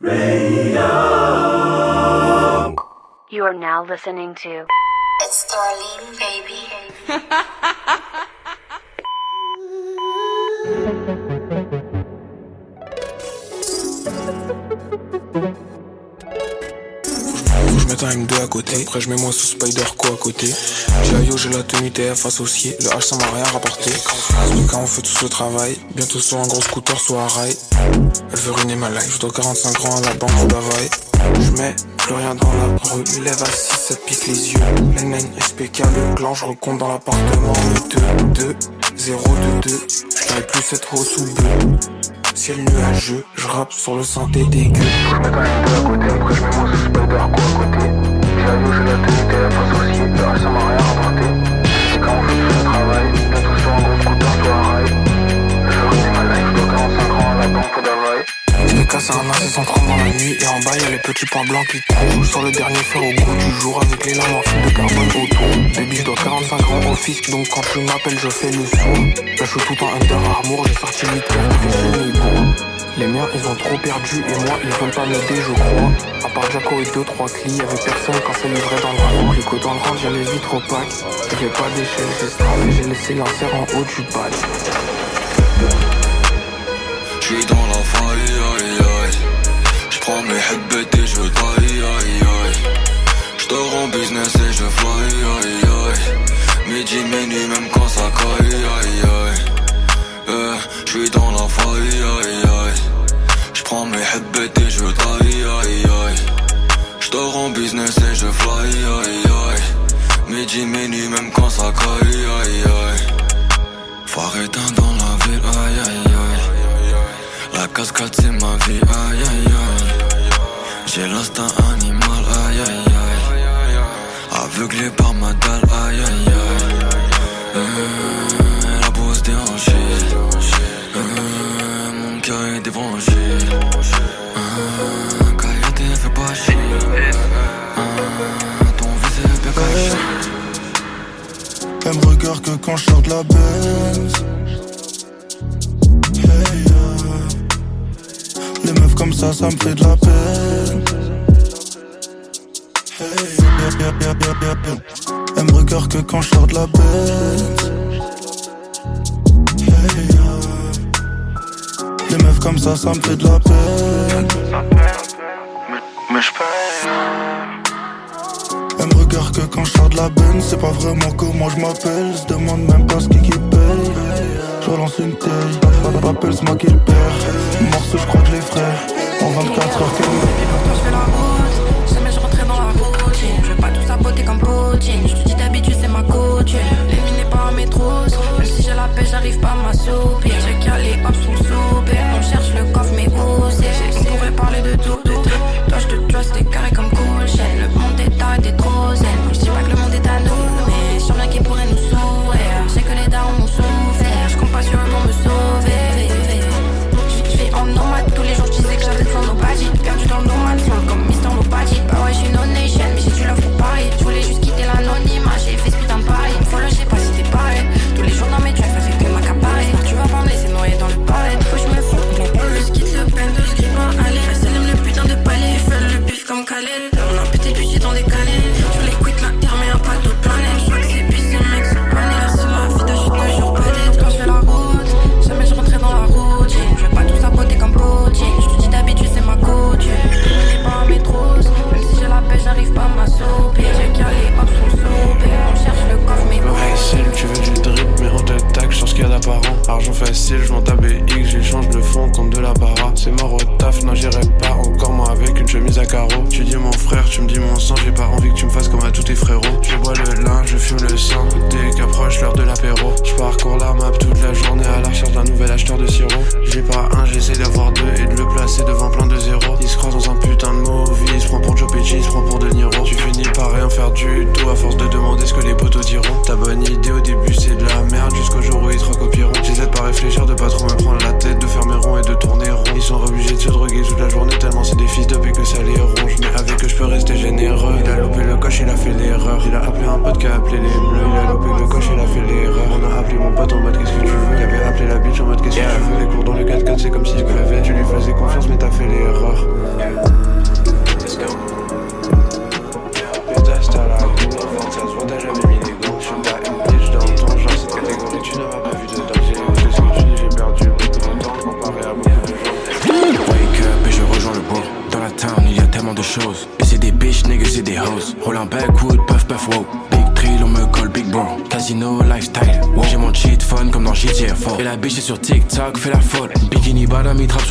Radio. You are now listening to It's Darlene Baby. 5-2 à côté. Après, je mets moi sous Spider Co à côté. J'ai yo, j'ai la tenue TF associée. Le H, ça m'a rien rapporté. Quand on fait tous le travail. Bientôt, soit un gros scooter, soit un rail. Elle veut ruiner ma life. Je dois 45 grands à la banque, je bavaille. Je mets plus rien dans la rue. Il lève à 6, ça pique les yeux. NN, SPK, le clan, je recompte dans l'appartement. 2, 2, 0, 2, 2. Je plus cette hausse sous bleu Ciel nuageux, je rappe sur le synthé dégueu. Je mets quand même à côté, après je mets mon spider quoi à côté la gauche et la tête, la face aussi, ça m'a rien apporté. Quand on fait tout son travail, t'as tout sur un gros scooter, toi un rail. Je ruine ma life, je dois 45 ans à la banque d'Availle. Je me casse un as sans prendre dans la nuit Et en bas y'a les petits points blancs qui courent Sur le dernier feu au bout du jour Avec les lames en fil de carbone autour Baby je dois 45 ans au fisc Donc quand tu m'appelles je fais le sourd je suis tout en under armour J'ai sorti 8 cartes, j'ai fini les miens ils ont trop perdu et moi ils veulent pas m'aider je crois. À part Jaco et 2-3 clis avait personne quand c'est livré dans le rang Rico dans le rang j'allais vite au pack J'avais pas d'échelle j'ai strappé j'ai laissé l'insert en haut du pad Je suis dans la faille aïe aïe. Je prends mes hebbettes et je taille aïe aïe. Je en business et je fly aïe aïe. Midi minuit même quand ça caille aïe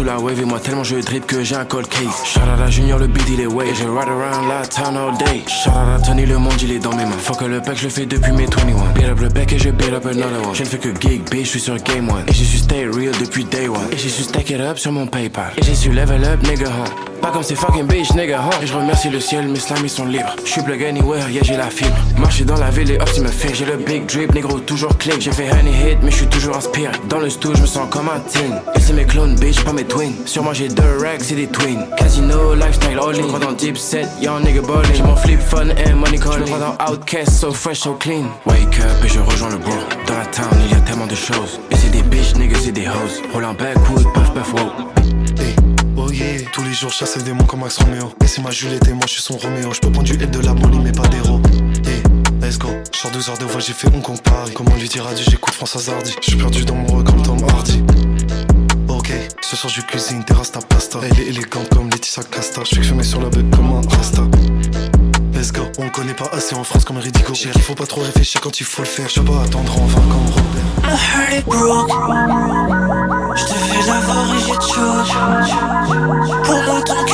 la wave. Et moi tellement je drip que j'ai un cold case. Shout out à Junior, le beat il est way. Je ride around la town all day. Shout out à Tony, le monde il est dans mes mains. Fuck le pack, je le fais depuis mes 21. Beat up le back et je beat up another one. Je ne fais que gig, bitch, je suis sur game one. Et j'ai su stay real depuis day one. Et j'ai su stack it up sur mon PayPal. Et j'ai su level up, nigga. Comme ces fucking bitch, nigga, huh. Et je remercie le ciel, mes slams ils sont libres. Je suis plug anywhere, yeah, j'ai la fibre. Marcher dans la ville et hop, tu me fait. J'ai le big drip, négro, toujours click. J'ai fait honey hit, mais je suis toujours inspiré. Dans le stu, je me sens comme un teen. Et c'est mes clones, bitch, pas mes twins. Moi, j'ai deux racks, c'est des twins. Casino, lifestyle, all in. dans deep set, young nigga ballin'. J'ai mon flip fun and money calling. Dans Outcast, so fresh, so clean. Wake up et je rejoins le bourg. Dans la town, il y a tellement de choses. Et c'est des bitch, niggas, c'est des hoes. Roll un backwood, puff, puff, wow. Yeah, tous les jours chasse des démons comme Max Romeo. Et c'est ma Juliette et moi je suis son Roméo. Je peux prendre du L de la molly mais pas d'héros. Hey, let's go. Genre 12 heures de voix, j'ai fait Hong Kong Paris. Comment lui dire adieu, j'écoute François Hardy. Je suis perdu dans mon rôle comme Tom Hardy. Ok, ce soir je cuisine, terrasse ta pasta. Elle est élégante comme Laetitia Casta. Je suis fumé sur la bête comme un rasta. Let's go, on connaît pas assez en France comme Ridigo. Il faut pas trop réfléchir quand il faut le faire. Je vais pas attendre en vain comme Robert. I heard it broke. Je te fais l'avoir et j'ai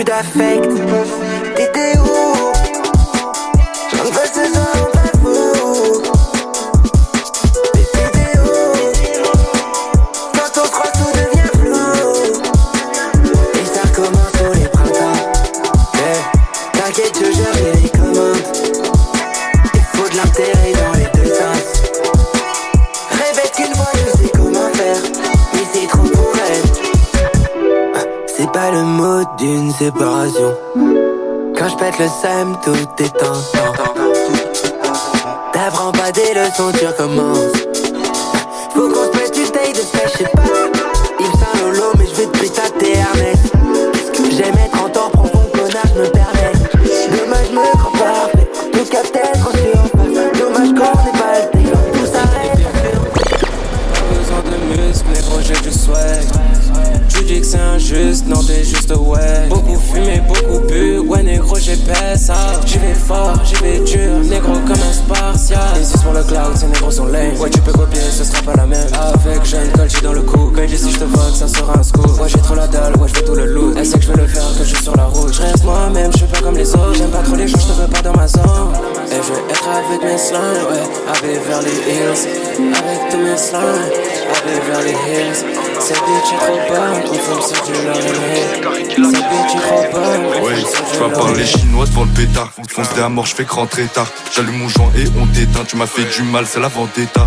plus d'affect. T'étais où? Quand je pète le seum, tout est tentant. T'apprends pas des leçons, tu recommences. Spartiate. Ici pour le cloud, ces négros sont lame. Ouais tu peux copier, ce sera pas la même. Avec jeune colchi dans le cou, dit si je te vote, ça sera un scoop. Ouais j'ai trop la dalle, ouais je veux tout le loot. Elle sait que je vais le faire, que je suis sur la route. Je reste moi-même, je suis pas comme les autres. J'aime pas trop les gens, je te veux pas dans ma zone. Et je veux être avec mes slimes, ouais, à Beverly Hills. Avec tous mes slimes, à Beverly Hills. Cette bitch est trop bonne, on fume sur du Lonely Cette bitch est trop bonne, on Ouais, je vais parler chinois devant le pétard. Fonce à mort, je fais que rentrer tard. J'allume mon joint et on t'éteint. Tu m'as fait du mal, c'est la vendetta.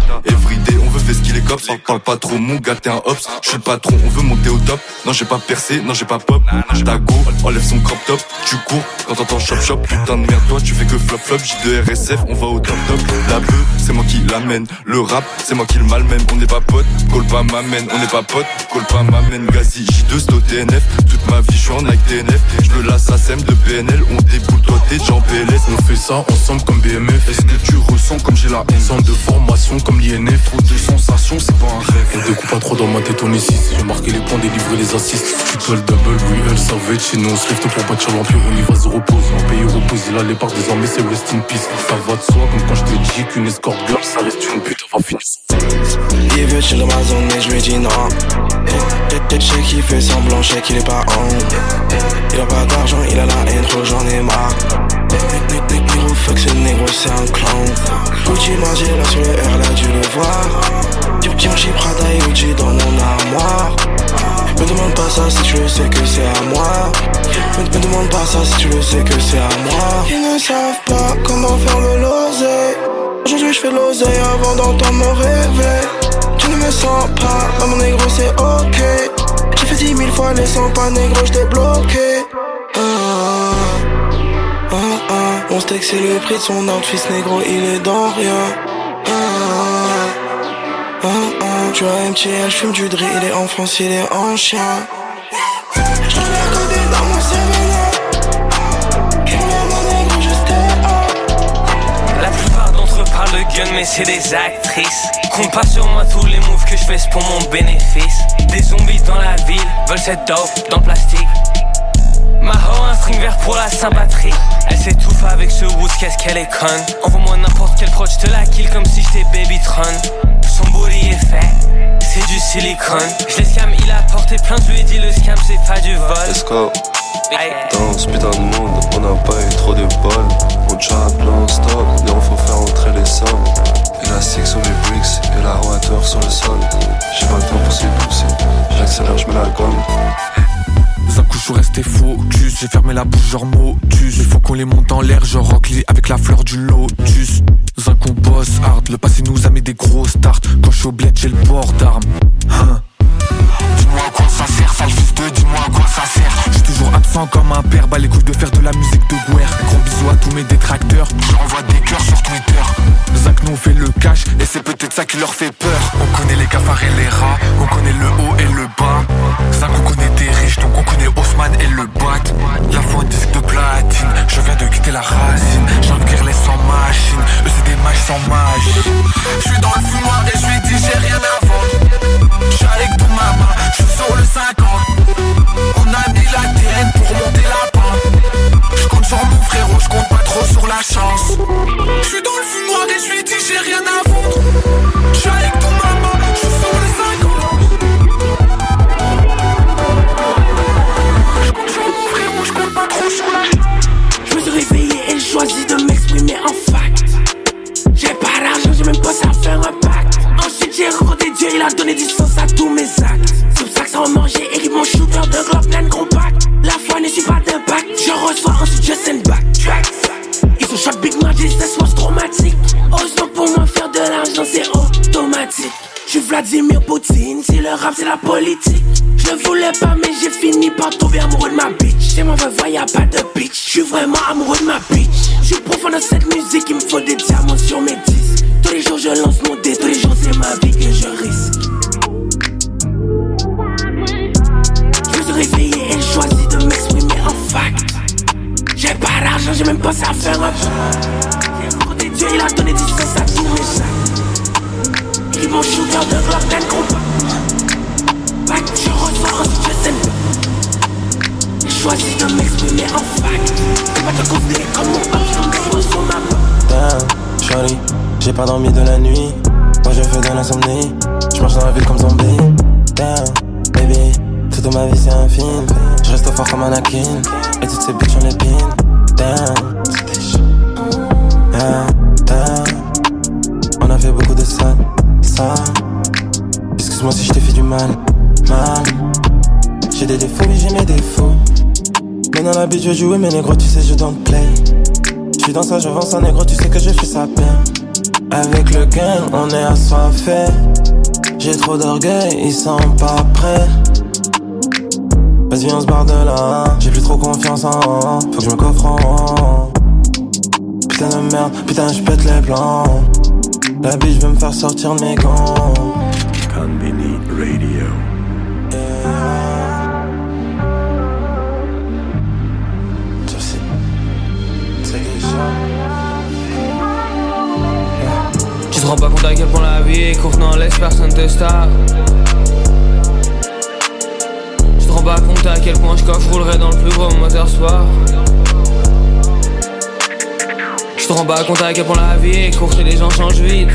Ce qu'il est cops. Parle pas trop, mon gars, t'es un hops. Je suis le patron, on veut monter au top. Non, j'ai pas percé, non, j'ai pas pop. Ta go, enlève son crop top. Tu cours quand t'entends chop chop. Putain de merde, toi, tu fais que flop flop. J2 RSF, on va au top top. La bœuf, c'est moi qui l'amène. Le rap, c'est moi qui le malmène. On n'est pas potes, call pas m'amène. On n'est pas potes, call pas m'amène. Gazi, J2, c'est au TNF. Toute ma vie, je suis en Nike TNF. Je me lasse de PNL. On déboule, toi, t'es déjà en PLS. On fait ça ensemble comme BMF. Est-ce que tu ressens comme j'ai la haine? Centre de formation comme l'INF. Trop de c'est pas un rêve. On découpe pas trop dans ma tête, on est 6. J'ai marqué les points, délivré les assists. Triple double, real, savage. Chez nous, on se lève pour bâtir l'empire. On y va, se repose. Un pays repose, il a les parts désormais, c'est rest in peace. Ça va de soi, comme quand je te dis qu'une escort girl, ça reste une pute, on va finir Il veut chill dans mais je lui dis non. Je sais qu'il fait semblant, sais qu'il est pas on. Il a pas d'argent, il a la haine, j'en ai marre. Négro, fuck ce négro, c'est un clown. Gucci Margiela sur le R, là dû le voir. Givenchy Prada et Gucci dans mon armoire. Me demande pas ça si tu le sais que c'est à moi. Me, me demande pas ça si tu le sais que c'est à moi. Ils ne savent pas comment faire le losé. Aujourd'hui je fais l'oseille avant d'entendre mon réveil. Tu ne me sens pas, bah mon négro c'est ok. J'ai fait dix mille fois les 100 pas négro, j't'ai bloqué. Mon steak c'est le prix de son outfit négro, il est dans rien. Ah, ah, ah. Tu as MTL, j'fume du drill, il est en France, il est en chien. La plupart d'entre eux parlent gun, mais c'est des actrices. Compte pas sur moi tous les moves que je fais, pour mon bénéfice. Des zombies dans la ville veulent cette dope dans le plastique. Ma ho, un string vert pour la Saint-Patrick. Elle s'étouffe avec ce woods, qu'est-ce qu'elle est conne. Envoie-moi n'importe quel proche, te la kill comme si j'étais Babytron. Son body est fait, c'est du silicone. Je l'ai scam, il a porté plainte, je lui ai dit le scam c'est pas du vol. Let's go. Dans ce putain de monde, on n'a pas eu trop de bol. On chatte non-stop, et on faut faire entrer les sommes. Élastique sur les bricks et la roateur sur le sol. J'ai pas le temps pour ces pousser, j'accélère, je mets la gomme. Un coup je resté focus, j'ai fermé la bouche genre motus. Il faut qu'on les monte en l'air, genre rock avec la fleur du lotus. Un coup boss hard, le passé nous a mis des gros starts Quand je suis au bled j'ai le port d'armes. Hein. Dis-moi à quoi ça sert, sale fils de dis-moi à quoi ça sert. Je suis toujours absent comme un père, bah les de faire de la musique de guerre. Gros bisous à tous mes détracteurs, j'envoie des cœurs sur Twitter. Zinc nous fait le cash. Et c'est peut-être ça qui leur fait peur. On connaît les cafards et les rats, on connaît le haut et le bas Zinc on connaît des riches donc on connaît Haussmann et le bat La faute disque de platine, je viens de quitter la racine. J'enquire les sans machine, eux c'est des mages sans magie Je suis dans le fumoir et je lui dis j'ai rien à vendre. J'suis avec ton maman, je suis sur le 50 On a mis la TN pour monter la pente. Je compte sur mon frérot, je compte pas trop sur la chance. Je suis dans le fumoir et je lui dis j'ai rien à vendre. Je avec ton il a donné du sens à tous mes actes. C'est ça que sans manger, équipe mon shooter de globe plein compact. La foi ne suit pas d'impact. Je reçois ensuite, je send back. Ils ont shot Big Magic, ça se traumatique. Heureusement pour moi, faire de l'argent, c'est automatique. Je suis Vladimir Poutine, si le rap c'est la politique. Je ne voulais pas, mais j'ai fini par tomber amoureux de ma bitch. C'est ma vraie y'a pas de bitch. Je suis vraiment amoureux de ma bitch. Je suis profond dans cette musique, il me faut des j'ai pas dormi de la nuit. Moi je fais de l'insomnie. Je marche dans la ville comme zombie. Damn, baby, toute ma vie c'est un film. Je reste fort comme Anakin. Et toutes ces bitches les pin. Damn, damn, damn. On a fait beaucoup de ça, ça. Excuse-moi si je t'ai fait du mal, mal. J'ai des défauts, oui j'ai mes défauts. Mais dans la bite je joue, mais négro, tu sais, je don't play. Je suis dans ça, je vends ça, négro, tu sais que je fais ça bien. Avec le on est assoiffé. J'ai trop d'orgueil, ils sont pas prêts. Vas-y, on se barre de là. J'ai plus trop confiance en. Faut que je me coffre en. Putain de merde, putain, je pète les plans. La vie, je veux me faire sortir de mes gants. Radio. Tu te rends pas compte à quel point la vie est courte, laisse personne te star. Tu te rends pas compte à quel point je coffre roulerai dans le plus gros moteur sport. Tu te rends pas compte à quel point la vie est courte et les gens changent vite.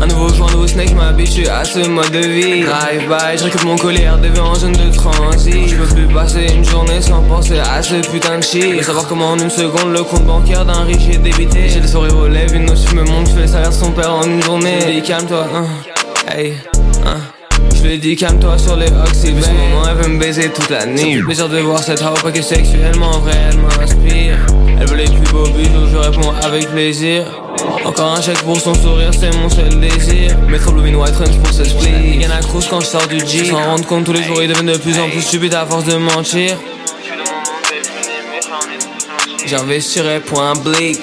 Un nouveau jour, un nouveau snake, je m'habitue à ce mode de vie. Drive by, je récupère mon collier RDV en zone de transit. Je peux plus passer une journée sans penser à ce putain de shit. Savoir comment en une seconde le compte bancaire d'un riche est débité. J'ai le sourire aux lèvres, une noce me montre, je fais salaire son père en une journée. Je dis calme-toi, hein, hey, hein. Je lui dit calme-toi sur les oxy, mais ce moment elle veut me baiser toute la nuit. Plaisir de voir cette pas que sexuellement, en vrai elle m'inspire. Elle veut les plus je réponds avec plaisir. Encore un chèque pour son sourire, c'est mon seul désir. Mettre Blue in White Range pour ce split. Gagne la cruise quand je sors du G. Sans rendre compte, tous les jours ils deviennent de plus en plus stupides à force de mentir. J'investirai point blick,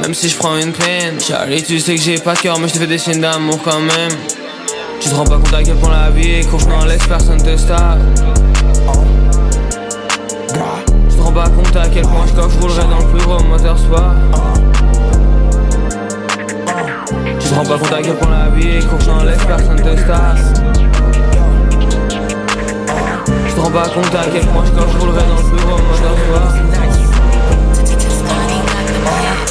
même si je prends une peine. Charlie, tu sais que j'ai pas de cœur, mais je te fais des signes d'amour quand même. Tu te rends pas compte à quel point la vie est courte, non, laisse personne te star. Rends pas compte à quel point je coffre roulerai dans le plus gros moteur sport. Tu te rends pas compte à quel point la vie est courte, laisse personne te star. Tu te rends pas compte à quel point je coffre roulerai dans le plus gros moteur sport.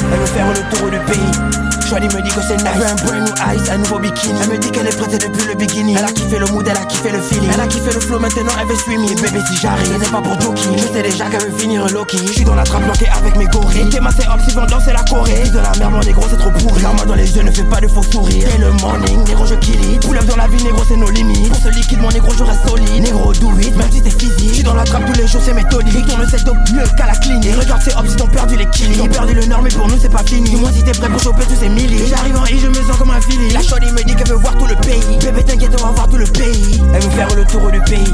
Elle veut faire le tour du pays. Shawty me dit que c'est nice. Elle veut un brand new ice, un nouveau bikini. Elle me dit qu'elle est prête depuis le beginning. Elle a kiffé le mood, elle a kiffé le feeling. Elle a kiffé le flow, maintenant elle veut me. Bébé, si j'arrive, ce n'est pas pour joking. Je sais déjà qu'elle veut finir Loki. Je suis dans la trappe bloquée avec mes gorilles. Et massé hop, si danser la Corée. Fils de la merde, mon négro, c'est trop pourri. La main dans les yeux ne fait pas de faux sourires. C'est le morning, négro, je kill it. Pull up dans la vie, négro, c'est nos limites. Pour ce liquide, mon négro, je reste solide. Négro, do it, même si c'est physique. Je suis dans la trappe tous les jours, c'est méthodique. Tourne le setup mieux qu'à la clinique. Regarde ces hops, ils ont perdu l'équilibre. Ils ont perdu le nord, mais pour c'est pas fini. Dis-moi si t'es prêt pour choper tous ces milliers. J'arrive en I, je me sens comme un fili. La shawty me dit qu'elle veut voir tout le pays. Bébé, t'inquiète, on va voir tout le pays. Elle veut faire le tour du pays.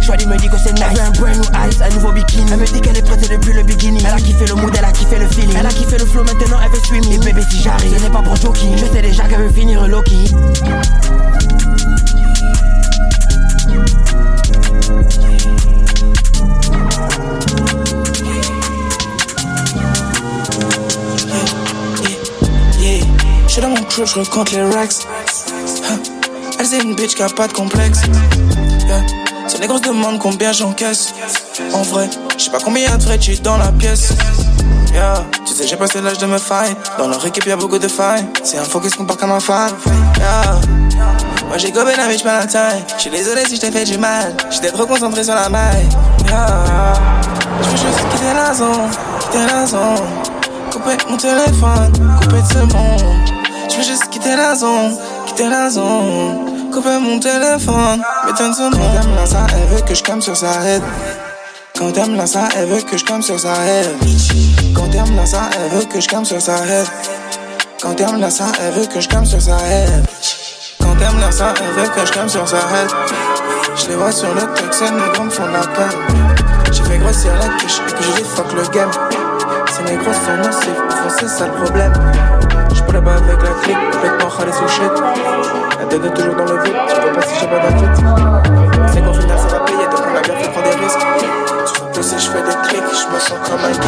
Shawty me dit que c'est nice. Elle veut un brand new ice, un nouveau bikini. Elle me dit qu'elle est prête depuis le beginning. Elle a kiffé le mood, elle a kiffé le feeling. Elle a kiffé le flow, maintenant elle veut suivre me. Bébé, si j'arrive, ce n'est pas pour joking. Je sais déjà qu'elle veut finir Loki. J'suis dans mon club, j'recompte les racks. Elle c'est une bitch qui a pas de complexe. Yeah. C'est les grosses demandent combien j'encaisse. En vrai, j'sais pas combien de frais tu dans la pièce. Tu sais, j'ai passé l'âge de me fight. Dans leur équipe, y'a beaucoup de failles. C'est un focus qu'on part comme un fan. Moi j'ai gobé la bitch pas la taille. J'suis désolé si j't'ai fait du mal. J'étais trop concentré sur la maille. Yeah. J'veux juste quitter la zone, quitter la zone. Couper mon téléphone, couper de ce monde. Je veux juste quitter la zone, quitter la zone. Couper mon téléphone, m'éteindre ce monde. Quand me lance ça, elle veut que je comme sur sa head. Quand me lance ça, elle veut que je comme sur sa head. Quand me lance ça, elle veut que je comme sur sa head. Quand me lance ça, elle veut que je comme sur sa head. Quand me lance ça, elle veut que je comme sur sa head. Je les vois sur le texte, les me font la peine. J'ai fait grossir la quiche et puis j'ai dit fuck le game. Ces négros sont nocifs, fond c'est ça le problème. Pas avec la clique, complètement râlé sous shit. Elle donne toujours dans le vide, tu peux pas si j'ai pas d'invite. C'est qu'au final ça va payer, donc on a bien fait prendre des risques. Veux si je fais des clics, je me sens comme un geek.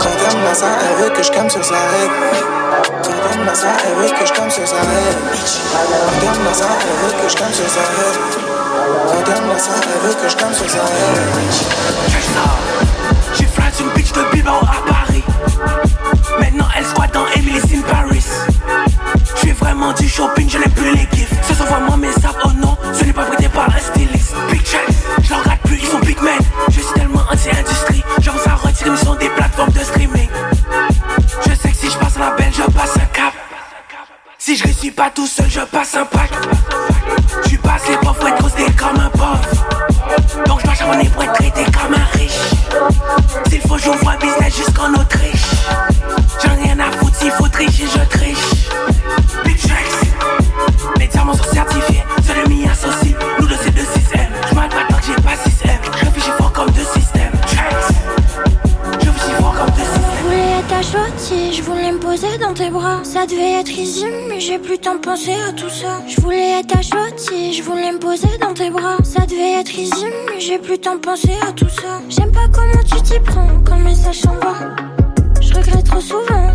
Quand elle me ça, elle veut que je calme sur sa règle. Quand elle me lance ça, elle veut que je calme sur sa règle. Quand elle me lance ça, elle veut que je calme sur sa règle. Quand elle me lance ça, elle veut que je calme sur sa règle. J'ai flat une bitch de Bilbao à Paris. Maintenant elle squatte dans Emily's in Paris. Je fais vraiment du shopping, je n'ai plus les gifs. Ce sont vraiment mes sables, oh non, ce n'est pas prêté par un styliste. Big check, je leur regarde plus, ils sont big men. Je suis tellement anti-industrie, genre ça retire, ils sont des plateformes de streaming. Je suis pas tout seul, je passe un pack. Tu passes les profs, être posté comme un pauvre. Donc je marche à mon pour être traité comme un riche. S'il faut, j'ouvre un business jusqu'en Autriche. J'en ai rien à foutre, s'il faut tricher, je triche. Big Jax, mes diamants sont certifiés, c'est le mien associé. Nous deux, c'est 2 6M. Je m'adapte tant que j'ai pas 6M. Je réfléchis fort comme deux systèmes. Je réfléchis fort comme deux systèmes. Je voulais être à je voulais me poser dans tes bras. Ça devait être easy, j'ai plus de penser à tout ça. Je voulais être à si je voulais me poser dans tes bras. Ça devait être easy, mais j'ai plus tant pensé à tout ça. J'aime pas comment tu t'y prends quand le message s'en va. Je regrette trop souvent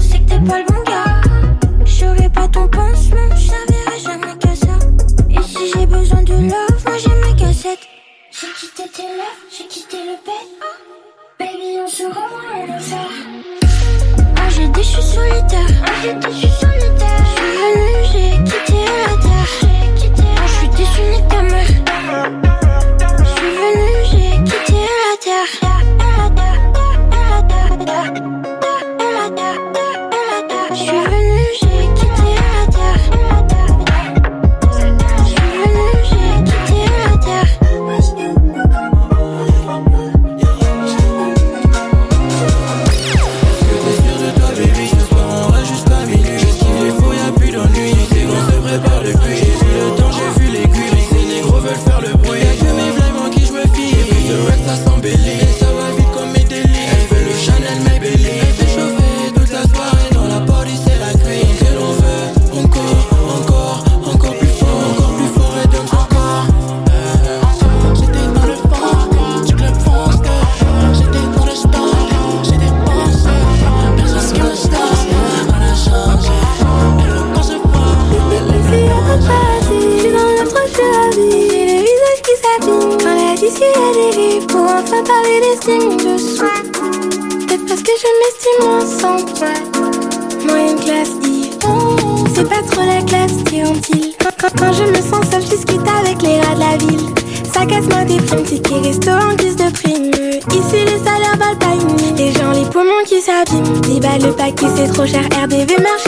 C'est trop cher RDV, merci.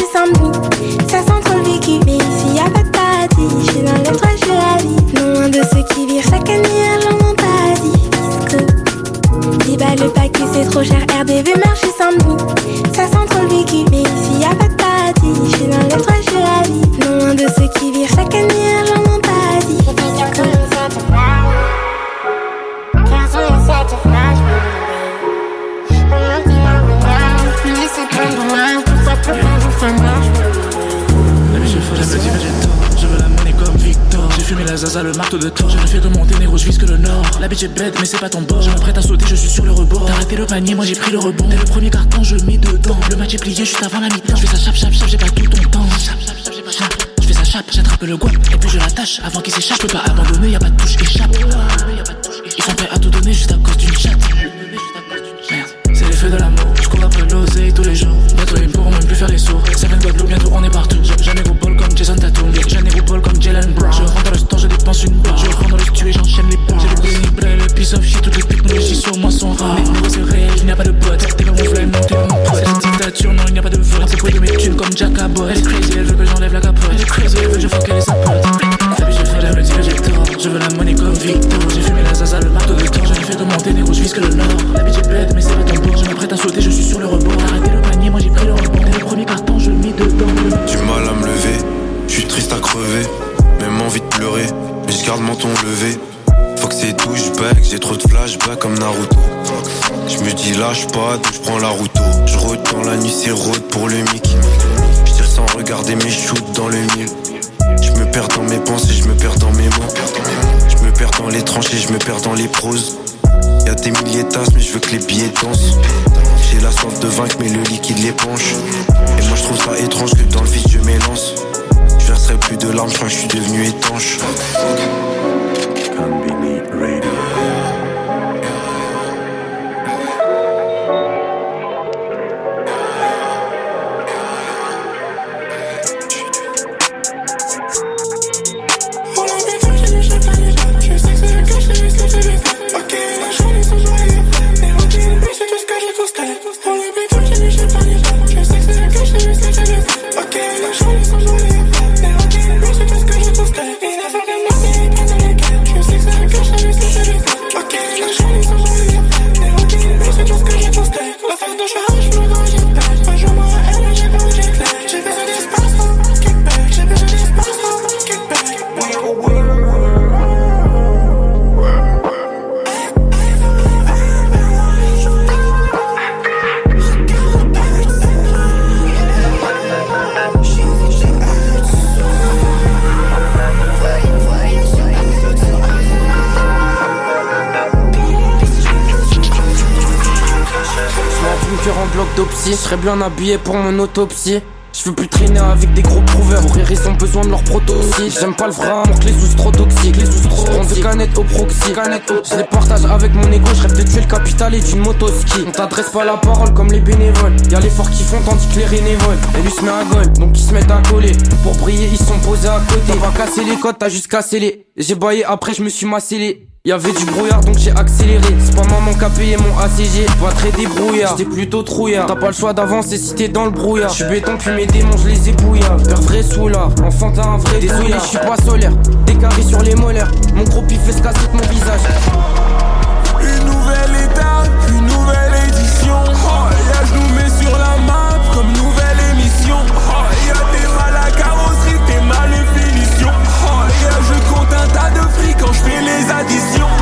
avant qu'il s'échappe. Je pas abandonner, je prends la route. Je retourne la nuit, c'est road pour le mic. Je tire sans regarder mes shoots dans le mille. Je me perds dans mes pensées, je me perds dans mes mots. Je me perds dans les tranchées, je me perds dans les proses. Serais bien habillé pour mon autopsie. Je veux plus traîner avec des gros prouveurs. Pour ils ont besoin de leur protoxy J'aime pas le vrai amour que les sous trop toxiques. Les sous trop prends deux canettes au proxy. Je les partage avec mon ego. Je rêve de tuer le capital et d'une moto ski. On t'adresse pas la parole comme les bénévoles. Y'a les forts qui font tandis que les bénévoles Et lui se met à gueule. Donc ils se mettent à coller. Pour briller ils sont posés à côté. On va casser les codes t'as juste cassé les. J'ai baillé après je me suis macellé Y'avait du brouillard donc j'ai accéléré. C'est pas maman qui a payé mon ACG Va très débrouillard J'étais plutôt trouillard. T'as pas le choix d'avancer si t'es dans le brouillard. J'suis béton puis mes démons je les ébouillard. Père vrai soulard. Enfant t'as un vrai Désolé j'suis pas solaire. Des carrés sur les molaires. Mon gros pif fait se casser mon visage. Une nouvelle étape, une nouvelle édition. Oh, additions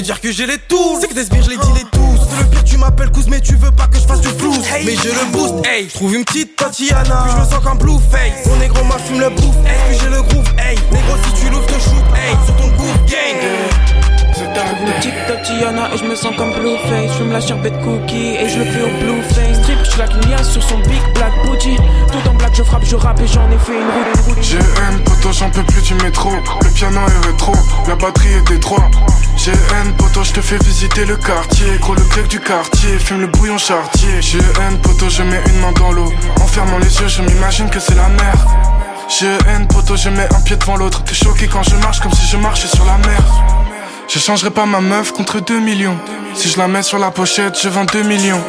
peut dire que j'ai les tools. C'est que des sbires, je les dis les tous. Le pire, tu m'appelles Kouz, mais tu veux pas que je fasse du flouze. Mais je le boost, hey. Trouve une petite Tatiana. Puis je me sens comme Blueface. Mon négro, moi, fume le bouffe. Hey, puis j'ai le groove, hey. Négro, si tu l'ouvres, te shoot, hey. Sur ton groove gang. Une petite Tatiana et je me sens comme Blueface. Je fume la sherbet cookie et je le fais au Blueface. Sur son big black. Tout en je frappe, je rappe et j'en ai fait une. GN, poto, j'en peux plus du métro. Le piano est rétro, la batterie est détroit. GN, poto, je te fais visiter le quartier. Gros, le grec du quartier, fume le bouillon chartier. GN, poto, je mets une main dans l'eau. En fermant les yeux, je m'imagine que c'est la mer. GN, poto, je mets un pied devant l'autre. T'es choqué quand je marche comme si je marchais sur la mer. Je changerai pas ma meuf contre 2 millions. Si je la mets sur la pochette, je vends 2 millions.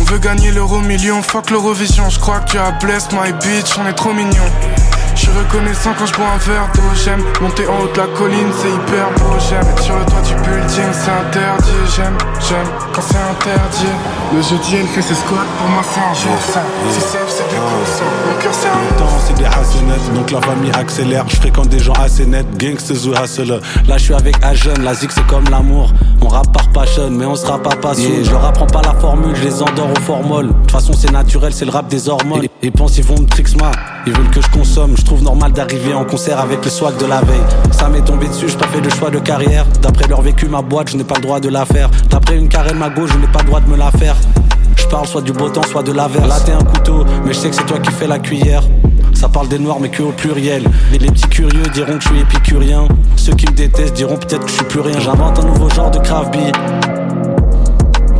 On veut gagner l'euro million, fuck l'Eurovision. Je crois que tu as blessed my bitch, on est trop mignon. Je suis reconnaissant quand je bois un verre d'eau. J'aime monter en haut de la colline, c'est hyper beau. J'aime être sur le toit du building, c'est interdit. J'aime, j'aime quand c'est interdit. Le jeudi, elle fait ses squats, pour moi c'est un jour sans. Si c'est c'est du sans. Mon cœur c'est un temps, c'est des hasselnettes, donc la famille accélère. Je fréquente des gens assez nets, gangsters ou hustlers. Là, je suis avec Agen, la zik c'est comme l'amour. On rappe par passion, mais on sera pas passion. Je leur apprends pas la formule, je les endors au. De toute façon, c'est naturel, c'est le rap des hormones. Ils pensent ils vont me trixma, ils veulent que je consomme. Je trouve normal d'arriver en concert avec le swag de la veille. Ça m'est tombé dessus, j'ai pas fait de choix de carrière. D'après leur vécu, ma boîte, je n'ai pas le droit de la faire. D'après une carène, ma gauche, je n'ai pas le droit de me la faire. Je parle soit du beau temps, soit de la verre. Là, t'es un couteau, mais je sais que c'est toi qui fais la cuillère. Ça parle des noirs, mais que au pluriel. Les petits curieux diront que je suis épicurien. Ceux qui me détestent diront peut-être que je suis plus rien. J'invente un nouveau genre de craft beat.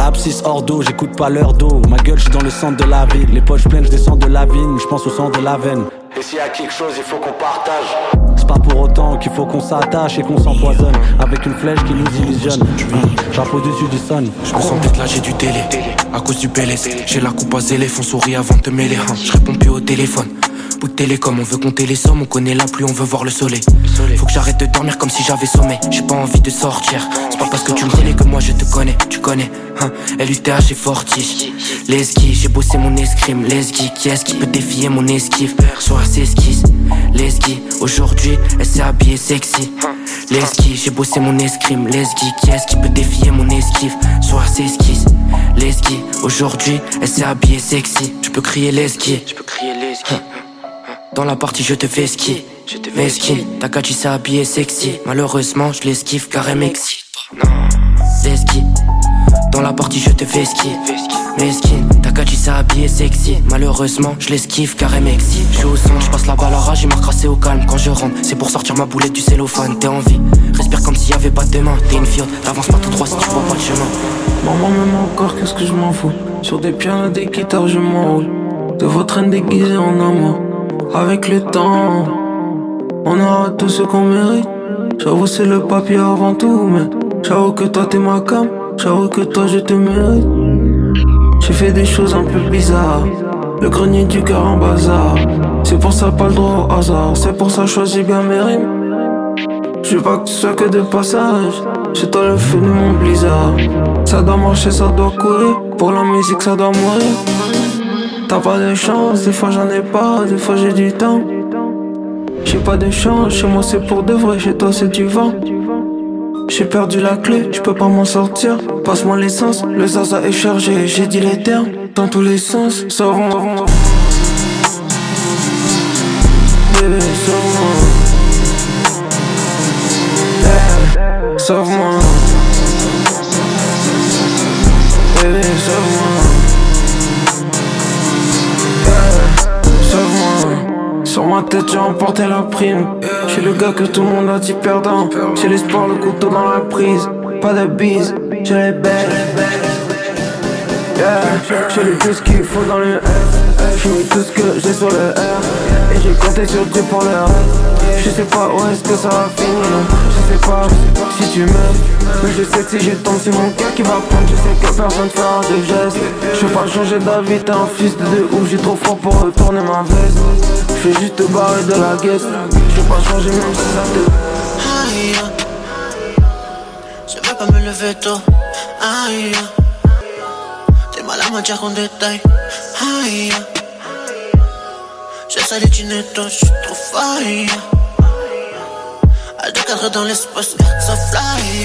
Abscisse hors d'eau, j'écoute pas l'heure d'eau. Ma gueule, je suis dans le centre de la ville. Les poches pleines, je descends de la vigne, je pense au sang de la veine. Et s'il y a quelque chose, il faut qu'on partage. C'est pas pour autant qu'il faut qu'on s'attache et qu'on s'empoisonne avec une flèche qui nous illusionne. Hum, Chapeau dessus du sun. Je me sens peut-être là, j'ai du télé. À cause du PLS, j'ai la coupe à zélé, font sourire avant de te mêler. Hein. Je réponds plus au téléphone. Bout de télécom, on veut compter les sommes, on connaît la pluie, on veut voir le soleil. Faut que j'arrête de dormir comme si j'avais sommeil. J'ai pas envie de sortir. C'est pas parce que tu me connais que moi je te connais. Tu connais, hein? LUTH et Fortiche. Les skis, j'ai bossé mon escrime. Les skis, qui est-ce qui peut défier mon esquive? Sur ses esquisses. Les skis, aujourd'hui, elle s'est habillée sexy. Les skis, j'ai bossé mon escrime. Les skis, qui est-ce qui peut défier mon esquive? Sur ses esquisses. Les skis, aujourd'hui, elle s'est habillée sexy. Tu peux crier les skis. Tu peux crier les skis. Dans la partie je te fais ski Je te fais ski Takachi s'est habillé sexy Malheureusement je l'esquive car elle m'excite Les skis dans la partie, je te fais ski. Mesquine, ta catchy s'est habillée sexy. Malheureusement, je l'esquive car elle m'excite. Je suis au centre, je passe la balle à rage, il m'a crassé au calme quand je rentre. C'est pour sortir ma boulette du cellophane, t'es en vie. Respire comme s'il y avait pas de demain. T'es une fiotte, t'avances pas tout droit si tu vois pas de chemin. Maman, même encore, qu'est-ce que je m'en fous? Sur des pianos, des guitares, je m'enroule De votre train déguisé en amour Avec le temps On aura tout ce qu'on mérite J'avoue c'est le papier avant tout Mais j'avoue que toi t'es ma cam J'avoue que toi je te mérite J'ai fait des choses un peu bizarres Le grenier du cœur en bazar C'est pour ça pas le droit au hasard C'est pour ça choisis bien mes rimes je veux pas que tu sois que de passage. C'est toi le feu de mon blizzard. Ça doit marcher, ça doit courir. Pour la musique, ça doit mourir. T'as pas de chance, des fois j'en ai pas, des fois j'ai du temps. J'ai pas de chance, chez moi c'est pour de vrai, chez toi c'est du vent. J'ai perdu la clé, je peux pas m'en sortir. Passe-moi l'essence, le zaza est chargé, j'ai dit les termes dans tous les sens. Sauvons, bébé, sauve-moi. Sauve-moi tête, j'ai emporté la prime J'ai le gars que tout le monde a dit perdant. J'ai l'espoir, le couteau dans la prise. Pas de bise, j'ai les belles J'ai le tout ce qu'il faut dans le F J'ai tout ce que j'ai sur le R. Et j'ai compté sur Dieu pour le reste Je sais pas où est-ce que ça va finir. Je sais pas si tu m'aimes Mais je sais que si je tombe c'est mon cœur qui va prendre. Je sais que personne fera de gestes. Je veux pas changer d'avis t'es un fils de deux ouf. J'ai trop fort pour retourner ma veste. Je vais juste te barrer de la guest Je veux pas changer même si ça te Aïe Je veux pas me lever tôt. Aïe T'es mal à me dire en détail Aïe Je du netto, je suis trop faille deux cadres dans l'espace, ça fly.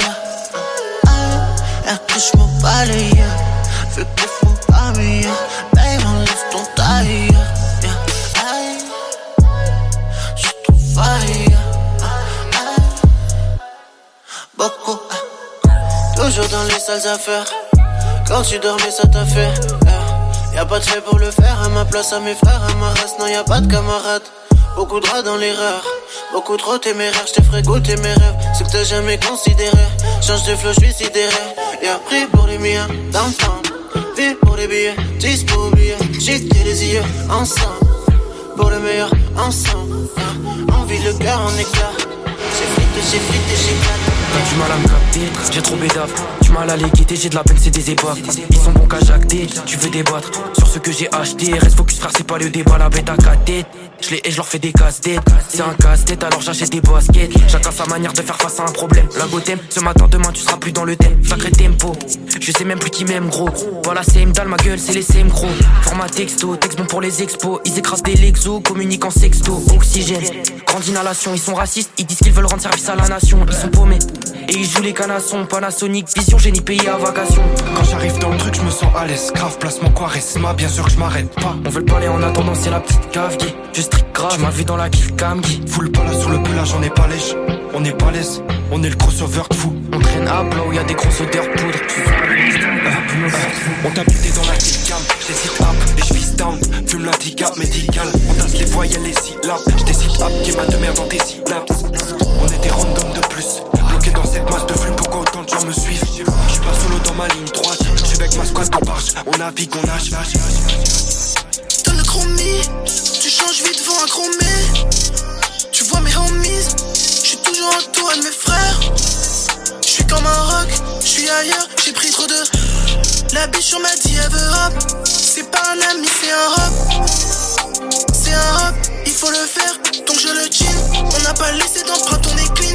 Air touche mon palais, fais font pas meilleur. Babe, enlève ton taille. J'suis trop faille. Beaucoup, toujours dans les sales affaires. Quand tu dormais, ça t'a fait. Y'a pas de fait pour le faire, à ma place, à mes frères, à ma race, non y'a pas de camarades. Beaucoup de rats dans l'erreur, beaucoup trop téméraire, je te ferai goûter mes rêves, ce que t'as jamais considéré. Change de flow, je suis sidéré. Et après pour les miens, downtown, vie pour les billets, 10 pour oublier, j'ai les yeux ensemble, pour le meilleur ensemble. Envie le cœur en éclat, j'ai frité, j'ai j'éclate. T'as du mal à me capter, j'ai trop bédave. Du mal à les quitter, j'ai de la peine, c'est des épaves Ils sont bons qu'à jacter, tu veux débattre. Sur ce que j'ai acheté, reste focus frère, c'est pas le débat, la bête à 4 têtes je les et je leur fais des casse-têtes. C'est un casse-tête alors j'achète des baskets. Chacun sa manière de faire face à un problème. La thème, ce matin demain tu seras plus dans le thème. Sacré tempo, je sais même plus qui m'aime gros. Voilà c'est dalle ma gueule c'est les CM gros. Format texto, texte bon pour les expos. Ils écrasent des lexos, communiquent en sexto. Oxygène, grande inhalation Ils sont racistes, ils disent qu'ils veulent rendre service à la nation. Ils sont paumés. Et ils jouent les canassons, Panasonic, vision, génie payé à vacation. Quand j'arrive dans le truc, je me sens à l'aise. Grave, placement quoi, ma bien sûr que je m'arrête pas. On veut le parler en attendant, c'est la petite cave strict grave, m'as vu dans la kiff cam qui Full pas là sur le pelage, j'en ai pas lèche. On est pas l'aise, on est le crossover de fou. On traîne à plat où y a des grosses odeurs poudre. On t'a buté dans la kill cam, j'hésite up et je down. Fume l'handicap médical, on tasse les voyelles les syllabes. J'décide up, qui m'a de dans tes synapses. On était random de plus dans cette masse de flux, pourquoi autant de gens me suivent? Je suis pas solo dans ma ligne droite, je suis avec ma squad en marche, on navigue, on nage. Tu changes vite devant un chromé. Tu vois mes homies, je suis toujours entouré de mes frères. Je suis comme un rock, je suis ailleurs, j'ai pris trop de. La biche on m'a dit elle veut hop, c'est pas un ami, c'est un hop. C'est un hop, il faut le faire, donc je le chill. On n'a pas laissé d'empreinte, on est clean.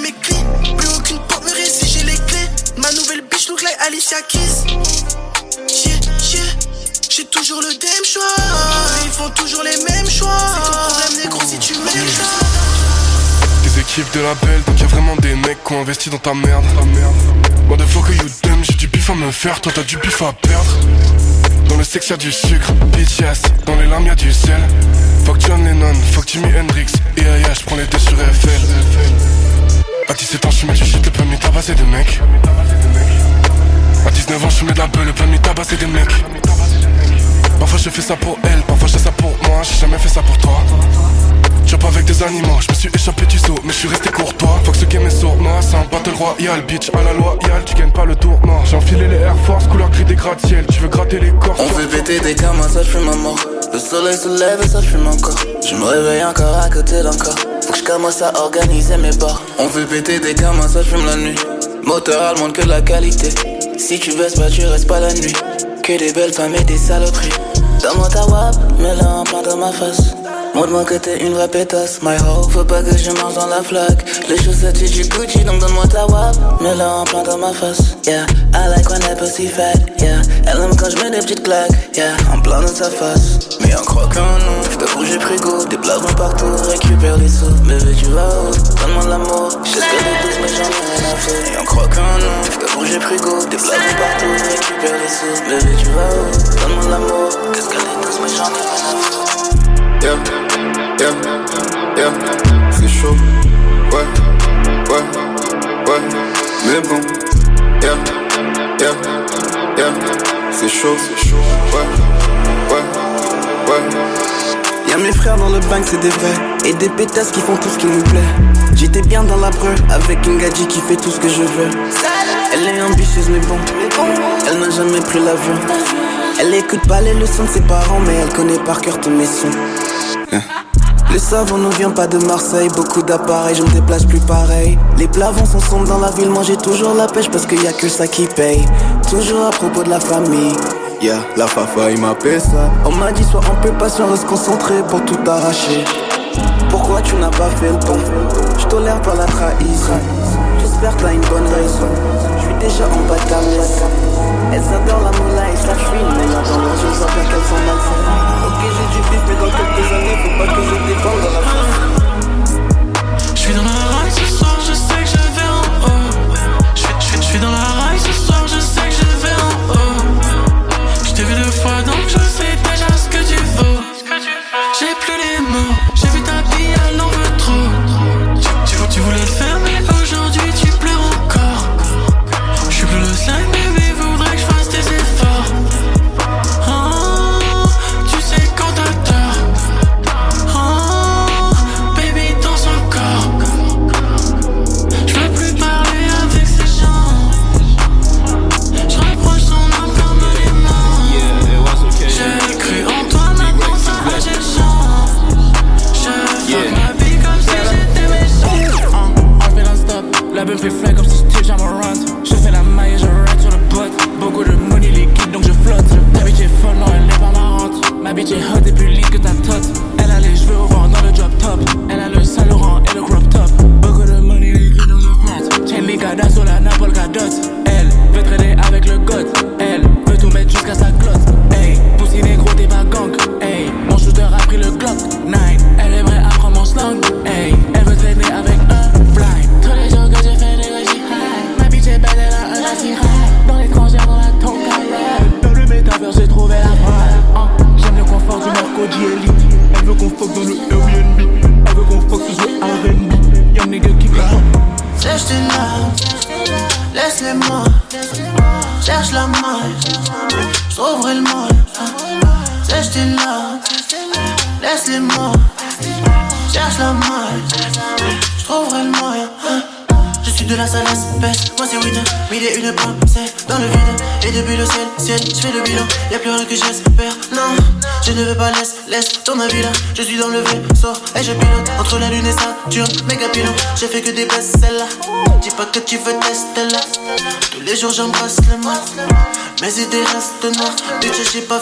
Mes clés. Plus aucune porte me résiste, j'ai les clés. Ma nouvelle bitch look like Alicia Keys. Chien, chien. J'ai toujours le même choix. Ils font toujours les mêmes choix. C'est ton problème, négro, si tu m'aimes. Des équipes de la belle, donc y'a vraiment des mecs qui ont investi dans ta merde. Ta merde. Moi, de fois que you damn, j'ai du bif à me faire, toi t'as du bif à perdre. Dans le sexe y'a du sucre, bitch. Dans les larmes y'a du sel. Fuck John Lennon, fuck Jimi Hendrix. Et aïe, je prends les deux sur FL. À 17 ans, je mets du shit, le permis tabasser des mecs. À 19 ans, je mets de la beule, le permis tabasser des mecs. Parfois je fais ça pour elle, parfois je fais ça pour moi, j'ai jamais fait ça pour toi. Job avec des animaux, je me suis échappé du saut, mais je suis resté courtois. Faut que ce game est sournois, c'est un battle royal, bitch à la loyale, tu gagnes pas le tournoi. J'ai enfilé les Air Force, couleur gris des gratte-ciel, tu veux gratter les corps. On fait péter des gamins, ça fume à mort. Le soleil se lève et ça fume encore. Je me réveille encore à côté d'un corps. Faut que je commence à organiser mes bords. On fait péter des gamins, ça fume la nuit. Moteur allemande que la qualité. Si tu baisses pas, tu restes pas la nuit. Que des belles femmes et des saloperies. Donne-moi ta wap, mets-la en plein dans ma face. Montre-moi que t'es une vraie pétasse, my hoe. Faut pas que je mange dans la flaque. Les chaussettes, c'est du Gucci, donc donne-moi ta wap. Mets-la en plein dans ma face, yeah. I like when that pussy fat, yeah. Elle aime quand je mets des petites claques, yeah. En plein dans sa face. Mais on croit qu'un nom, j'te bouger frigo. Des plasmes partout, récupère les sous. Bébé, tu vas où? Donne-moi l'amour. J'sais ce que mais j'en ai rien à faire. Et on croit qu'un j'te bouger frigo. Des plasmes partout, récupère les sous. Bébé, tu vas où? Donne-moi l'amour. Qu'elle est douce, mais j'en ai rien à. Yeah, yeah, yeah, c'est chaud, ouais, ouais, ouais, mais bon, yeah, yeah, yeah, c'est chaud, c'est chaud, ouais, ouais, ouais. Y'a mes frères dans le bank, c'est des vrais. Et des pétasses qui font tout ce qui nous plaît. J'étais bien dans la breu, avec une gadji qui fait tout ce que je veux. Elle est ambitieuse, mais bon, elle n'a jamais pris l'avion. Elle écoute pas les leçons de ses parents, mais elle connaît par cœur tous mes sons. Le savon ne vient pas de Marseille, beaucoup d'appareils, je me déplace plus pareil. Les plavons sont dans la ville, moi j'ai toujours la pêche parce qu'il y a que ça qui paye. Toujours à propos de la famille. Yeah, la fafa il m'appelle ça. On m'a dit sois un peu patient, reste concentré pour tout arracher. Pourquoi tu n'as pas fait le bon Je tolère pas la trahison. J'espère que t'as une bonne raison. Je suis déjà en bas de ta messe. Elles adorent la moula et ça fuit, mais là dans leurs yeux, ça fait qu'elles sont. Ok, j'ai du bif, mais dans quelques années, faut pas que je dépende de la France. Je suis dans la raille ce soir, je sais que je vais en haut. Je suis dans la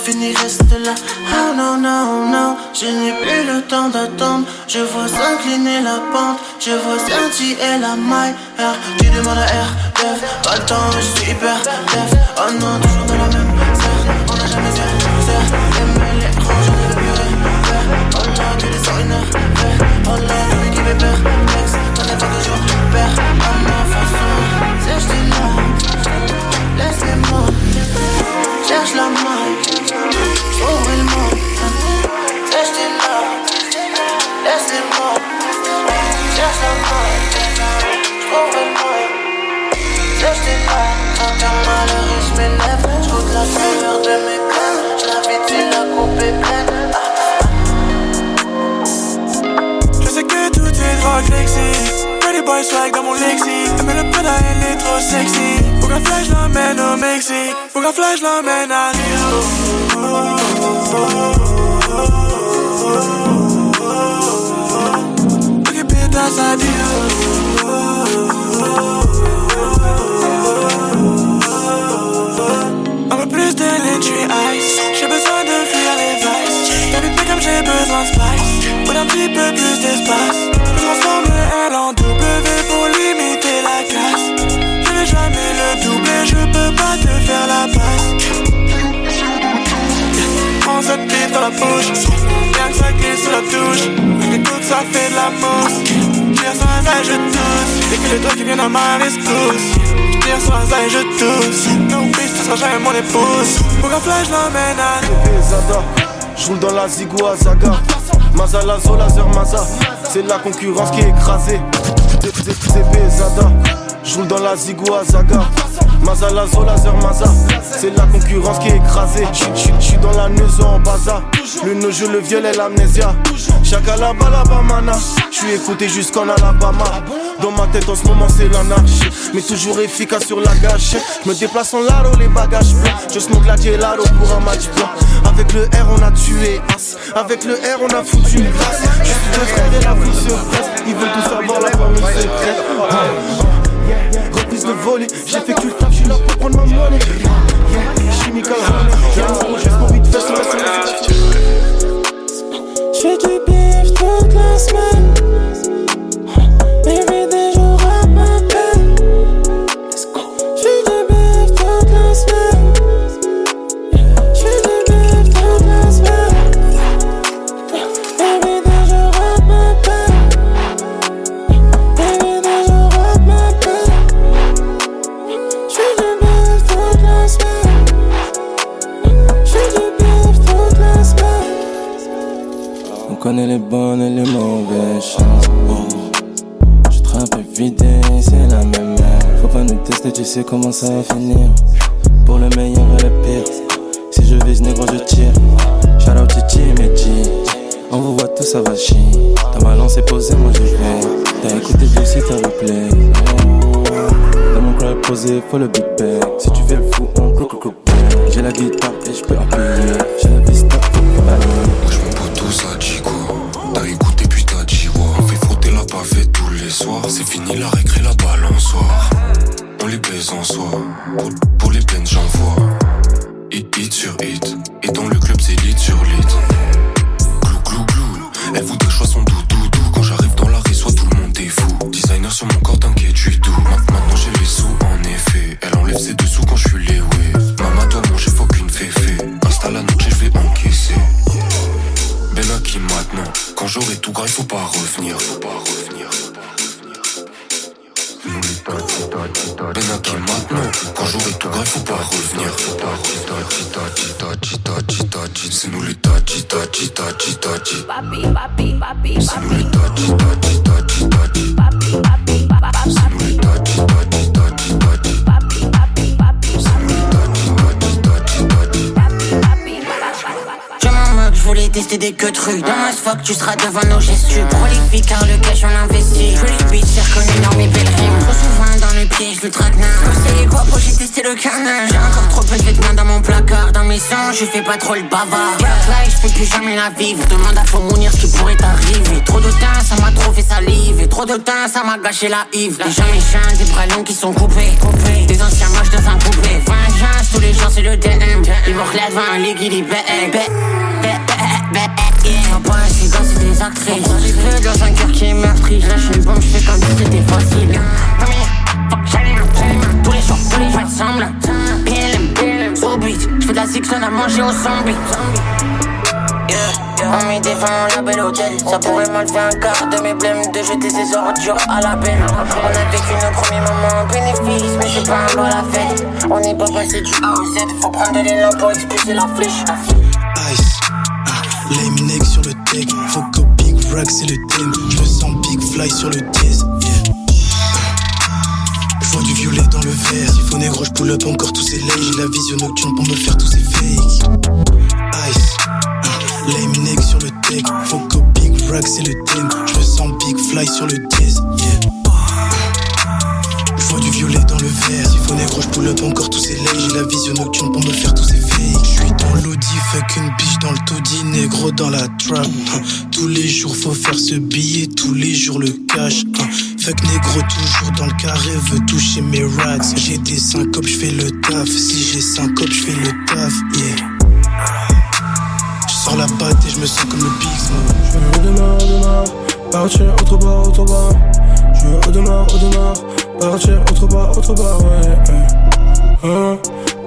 fini, reste là. Oh non, non, non. Je n'ai plus le temps d'attendre. Je vois s'incliner la pente. Je vois scintiller la maille. R, tu demandes à R, def. Pas le je suis hyper def. Oh non, toujours dans la même serre. On n'a jamais serre, serre. Aimer l'étrange, je ne veux plus rien. Oh là, tu descends une heure. Faire. Oh là, celui qui me perd. Next, t'en as pas toujours père. je m'élève. La de mes la la. Ah. Je sais que tout est sexy. Pretty boy swag dans mon lexique. Elle met le pédale, elle est trop sexy. Pour qu'un flash l'emmène au Mexique. Pour qu'un flash l'emmène à Rio. Oh, oh, oh, oh, oh, oh. J'ai besoin de fuir les vices. Vu comme j'ai besoin de spice. Pour un petit peu plus d'espace. Je transforme L en W pour limiter la casse. Je vais jamais le doubler, je peux pas te faire la passe. Prends cette bite dans la bouche. Bien que ça glisse sur la touche. Écoute, ça fait de la mousse. Tire sur un je tousse. Et que les doigts qui viennent à ma rescousse. Tire sur un je tousse. Seras jamais mon épouse. Pour qu'un flash l'emmène à. Zada, j'roule dans la Zigou à Zaga. Maza Lazo, laser Maza. C'est la concurrence qui est écrasée. ZB Zada, j'roule dans la Zigou à Zaga. Maza laser Maza. C'est la concurrence qui est écrasée. J'suis dans la neuse en baza. Le no le viol et l'amnésia. Chaka la balabamana. J'suis écouté jusqu'en Alabama. Dans ma tête en ce moment c'est l'anarchie. Mais toujours efficace sur la gâche. Me déplace en laro, les bagages pleins. Je smoke la laro pour un match blanc. Avec le R on a tué As. Avec le R on a foutu une. Je suis deux frères et la vie se presse. Ils veulent tout savoir, la famille secrète. Reprise de volée, j'ai fait que le taf, j'suis là pour prendre ma monnaie. Chimical, un juste pour vite faire sur la J'fais du bif toute la semaine. Les bonnes et les mauvaises chances. Oh. Je trappe vidé, c'est la même. Faut pas nous tester, tu sais comment ça va finir. Pour le meilleur et le pire. Si je vise négro, je tire. Shout out Titi Medji. On vous voit tout, ça va chier. Ta balance est posée, moi je vais. T'as écouté aussi ta replay. Dans mon crowd posé, faut le big bag. Si tu fais le fou, on clou clou clou. J'ai la guitare ça m'a gâché la hive. Les gens méchants, des longs qui sont coupés. coupés. Des anciens moches de sang coupé. Vengeance, tous les jours c'est le DM. Ils vont devant un ligue, il est Papa, c'est gars, c'est des actrices. J'ai fait dans un cœur qui est meurtri. Je lâche une bombe, je fais comme si c'était facile. Fuck. Tous les jours, tous les jours, ensemble. PLM, au beat. Je fais de la zigzone à manger au zombie. Yeah. On m'y défend la belle hôtel Ça pourrait mal faire un quart de mes blèmes De jeter ses ordures à la benne On a vécu nos premiers moments bénéfices Mais c'est pas un à la fête. On n'est pas passé du A au Faut prendre de l'élan pour expulser la flèche. Ice, ah, sur le deck, Foco Big Rack c'est le thème, je sens Big Fly sur le dièse, yeah. Je vois du violet dans le verre, s'il faut négro je pull up encore tous ces lays, j'ai la vision nocturne pour me faire tous ces fakes. Laminex sur le deck, Foco Big rag, c'est le thème. Je me sens big fly sur le dièse. Yeah. Je vois du violet dans le verre. Siphonné gros, je pull up encore tous ces lays. J'ai la vision nocturne pour me faire tous ces fakes. Je suis dans l'audi, fuck une biche dans le taudis, négro dans la trap. Tous les jours faut faire ce billet, tous les jours le cash. Fuck négro toujours dans le carré, veut toucher mes rats. J'ai des syncopes, je fais le taf. Si j'ai syncope, je fais le taf. Yeah. Sors la batte et je me sens comme le Smoke. Je veux redémarrer, redémarrer, partir autre part, autre part. Je veux redémarrer, redémarrer, partir autre part, autre part, ouais. Hein,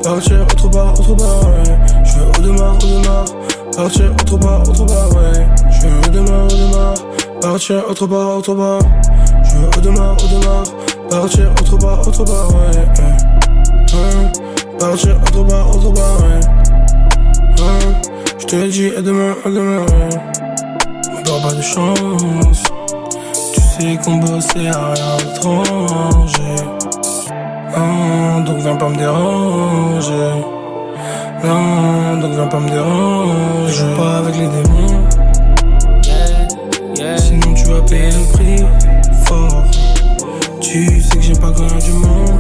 partir autre part, autre part, ouais. Je veux redémarrer, redémarrer, partir autre part, autre part, ouais. Je veux redémarrer, redémarrer, partir autre part, autre part. Je veux redémarrer, redémarrer, partir autre part, autre part, ouais. Hein, partir autre part, autre part, ouais. Hein, te le dis, à demain, à demain. On dort pas de chance. Tu sais qu'on bossait à rien d'étranger. Non, donc viens pas me déranger. Non, donc viens pas me déranger. Je joue pas avec les démons. Sinon tu vas payer le prix fort. Tu sais que j'ai pas connu du monde.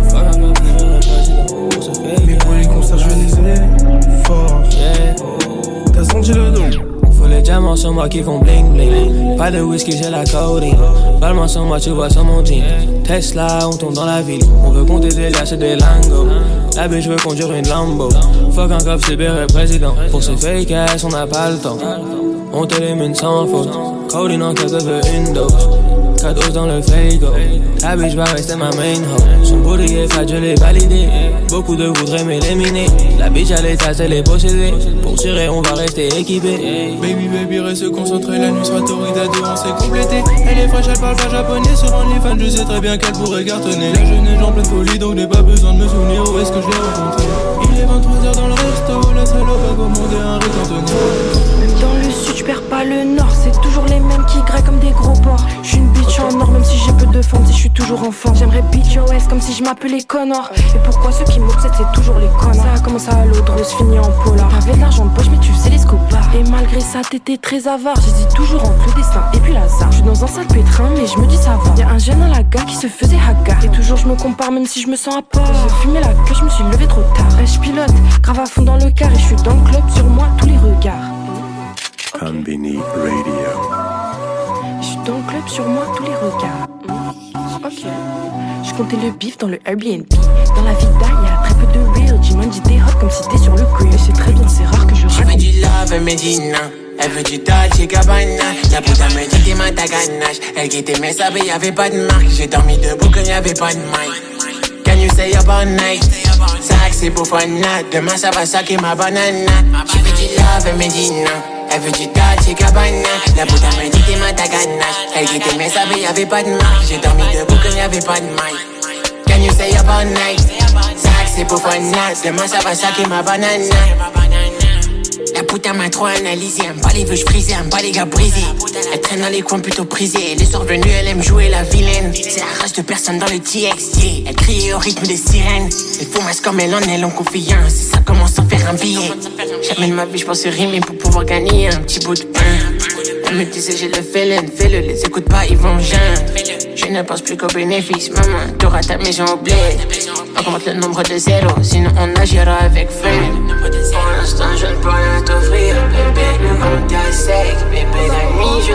Faut les diamants sur moi qui font bling bling. Pas de whisky, j'ai la codeine. Parle-moi sur moi, tu vois sur mon team. Tesla, on tourne dans la ville. On veut compter des liasses et des lingots. La bitch veut conduire une Lambo. Fuck un cop, c'est le président. Pour ces fake ass, on n'a pas le temps. On t'élimine sans faute. Codeine en quelques veut une dose. 4 os dans le frigo. La bitch va rester ma main hoe. Son booty est fat, je l'ai validé. Beaucoup de voudraient m'éliminer. La bitch à l'état, elle est possédée. Pour tirer, on va rester équipé. Baby, baby, reste concentré, la nuit sera torride à deux, on s'est complété. Elle est fraîche, elle parle pas japonais. Sur OnlyFans, je sais très bien qu'elle pourrait cartonner. La jeune en pleine folie, donc j'ai pas besoin de me souvenir où est-ce que je l'ai rencontré. Il est 23h dans le resto, la salope a commandé un riz Même le nord. C'est toujours les mêmes qui graillent comme des gros porcs. Je suis une bitch en or, même si j'ai peu de forme, si je suis toujours en. J'aimerais bitch OS comme si je m'appelais Connor. Et pourquoi ceux qui m'obsèdent, c'est toujours les connards? Ça a commencé à l'eau de rose, fini en polar. T'avais de l'argent de poche, mais tu sais les scopards. Et malgré ça, t'étais très avare. J'hésite toujours entre le destin et puis l'hasard. Je suis dans un sale pétrin, mais je me dis ça va. Y'a un jeune à la gare qui se faisait hagar. Et toujours je me compare, même si je me sens à part. J'ai fumé la queue, je me suis levé trop tard. Je pilote, grave à fond dans le car. Et je suis dans le club, sur moi, tous les regards. Combini Radio. Je suis dans le club, sur moi, tous les regards. Ok. Je comptais le bif dans le Airbnb. Dans la vida, y'a très peu de real. Jimon dit des hot comme si t'es sur le grill. Et c'est très bien, c'est rare que je Je veux du love, Medina. Elle veut du Dolce Gabbana La puta me dit t'es ma ta ganache Elle guettait mes sables, y'avait pas de marque J'ai dormi debout quand y'avait pas de mic Can you say about night? Ça c'est pour fun Demain ça va saquer ma banane Je veux du love, Medina Elle du Dolce Gabbana La puta me dit t'es ma ganache Elle guettait mes sables, y'avait pas de marque J'ai dormi debout quand y'avait pas de mic Can you say about night Ça c'est pour fun Demain ça va saquer ma banane la putain m'a trop analysé, elle me pas les vœux frisés, elle me pas les gars brisés. Elle traîne dans les coins plutôt prisés, les soirs venus elle aime jouer la vilaine. C'est la rage de personne dans le TX, yeah. Elle crie au rythme des sirènes. Elle foumasse comme elle en elle en confiance, ça commence à faire un billet. Jamais de ma vie je pense rimer pour pouvoir gagner un petit bout de pain. Me disait j'ai le feeling, fais-le, les écoute pas, ils vont jeune. Je ne pense plus qu'aux bénéfices, maman, t'auras ta maison au bled. Augmente le nombre de zéros, sinon on agira avec feu. Pour l'instant, je ne peux rien t'offrir, bébé. Le compte est sec, bébé. La nuit, je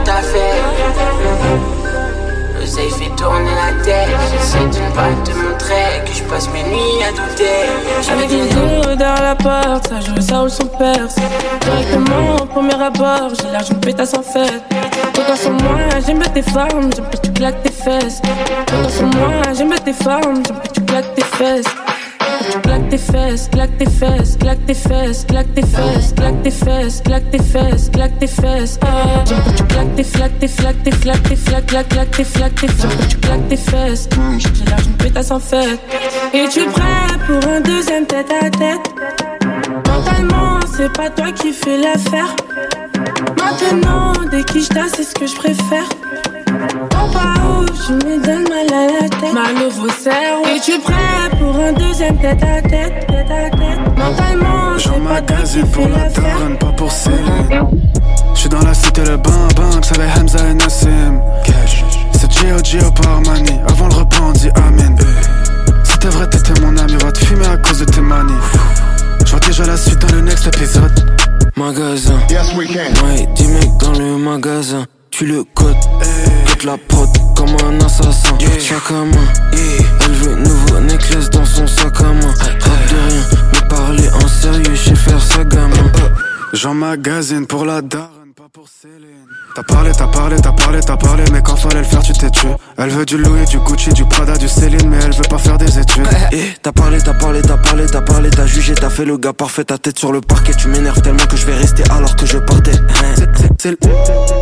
t'affaire. L'oseille fait tourner la tête. J'essaie de pas te montrer que je passe mes nuits à douter. J'avais des yeux derrière la porte, ça joue ça ou son perce. Directement au premier abord, j'ai l'argent pétasse en fait. Toi sur moi, j'aime bien tes femmes, j'aime que tu claques tes fesses. Toi sur moi, j'aime bien tes femmes, j'aime que tu claques tes fesses. Tu claques tes fesses, claques tes fesses, claques tes fesses, claques tes fesses, claques tes fesses, claques tes fesses, claques tes fesses. J'aime que tu claques tes flaques, tes flaques, tes flaques, tes flaques, claques, claques tes flaques, tes J'aime que tu claques tes fesses. J'ai l'argent pétasse en fait. Et tu es prêt pour un deuxième tête à tête? Mentalement, c'est pas toi qui fais l'affaire. Maintenant, dès qui je c'est ce que je préfère. En bas où je me donne mal à la tête. Mal au cerveau. Et tu prêt pour un deuxième tête à tête, tête à tête. Mentalement, pas magazine pour la daronne, pas pour Céline. J'suis dans la cité, le bang bang, ça va Hamza et Nassim. C'est Gio Gio par Armani, avant le repas on dit Amen. C'était vrai, t'étais mon ami, va te fumer à cause de tes manies. J'vois déjà la suite dans le next épisode. Magasin, ouais, 10 mecs dans le magasin. Tu le codes, toute la prod comme un assassin. Chaque main, elle veut nouveau necklace dans son sac à main. Rap de rien, mais parler en sérieux, je sais faire sa gamin. J'emmagasine pour la daronne, pas pour Céline. T'as parlé, t'as parlé, t'as parlé, t'as parlé, mais quand fallait le faire, tu t'es tué. Elle veut du Louis, du Gucci, du Prada, du Céline, mais elle veut pas faire des études. Eh, t'as parlé, t'as parlé, t'as parlé, t'as parlé, t'as jugé, t'as fait le gars parfait, ta tête sur le parquet. Tu m'énerves tellement que je vais rester alors que je partais. C'est le,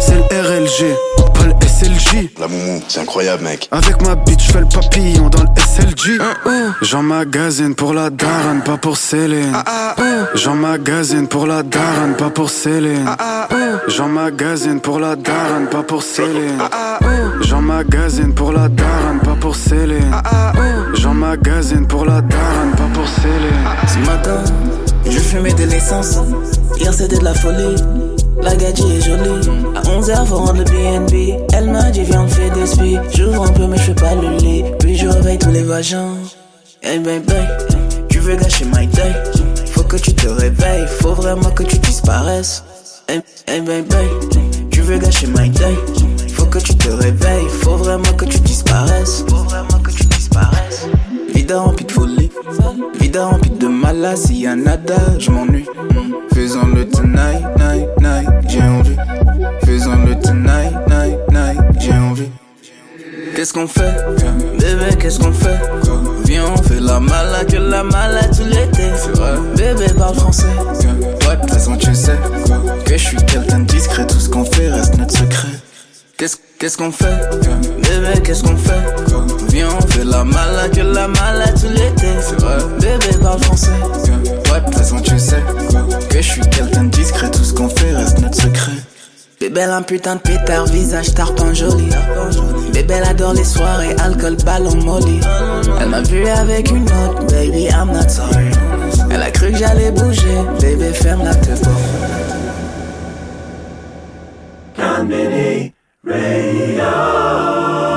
c'est le RLG, pas le SLJ. La moumou, c'est incroyable, mec. Avec ma bitch, j'fais le papillon dans le SLG. J'emmagasine pour la daronne, pas pour Céline. J'emmagasine pour la daronne, pas pour Céline. J'emmagasine pour la daronne, pas pour Céline. J'emmagasine pour la daronne, pas pour Céline. J'emmagasine pour la daronne, pas pour Céline. Ce matin, je fumais de l'essence. Hier c'était de la folie. La gadget est jolie. À 11h, faut rendre le BNB. Elle m'a dit, viens, on fait des spies. J'ouvre un peu, mais je fais pas le lit. Puis je réveille tous les vagins. Hey, baby, tu veux gâcher my day? Faut que tu te réveilles. Faut vraiment que tu disparaisses. Hey, hey, baby, tu veux my day. Faut que tu te réveilles. Faut vraiment que tu disparaisses. Faut vraiment que tu disparaisses. Vida remplie de folie. Vida remplie de malas. S'il y a nada, je m'ennuie. Faisons le tonight, night, night, j'ai envie. Faisons le tonight, night, j'ai envie. Qu'est-ce qu'on fait? Bébé, qu'est-ce qu'on fait? On fait la malade, que la malade tout l'été. Bébé parle français. Ouais, de toute façon, tu sais que je suis quelqu'un de discret. Tout ce qu'on fait reste notre secret. Qu'est-ce qu'est-ce qu'on fait? Bébé, qu'est-ce qu'on fait? Viens, on fait la malade, que la malade tout l'été. Bébé parle français. Ouais, de toute façon, tu sais que je suis quelqu'un de discret. Tout ce qu'on fait reste notre secret. Bébé, un putain de pétard, visage tarpin joli. Bébé, elle adore les soirées, alcool, ballon, molly. Elle m'a vu avec une autre, baby, I'm not sorry. Elle a cru que j'allais bouger, bébé, ferme la tête. Conbini Radio.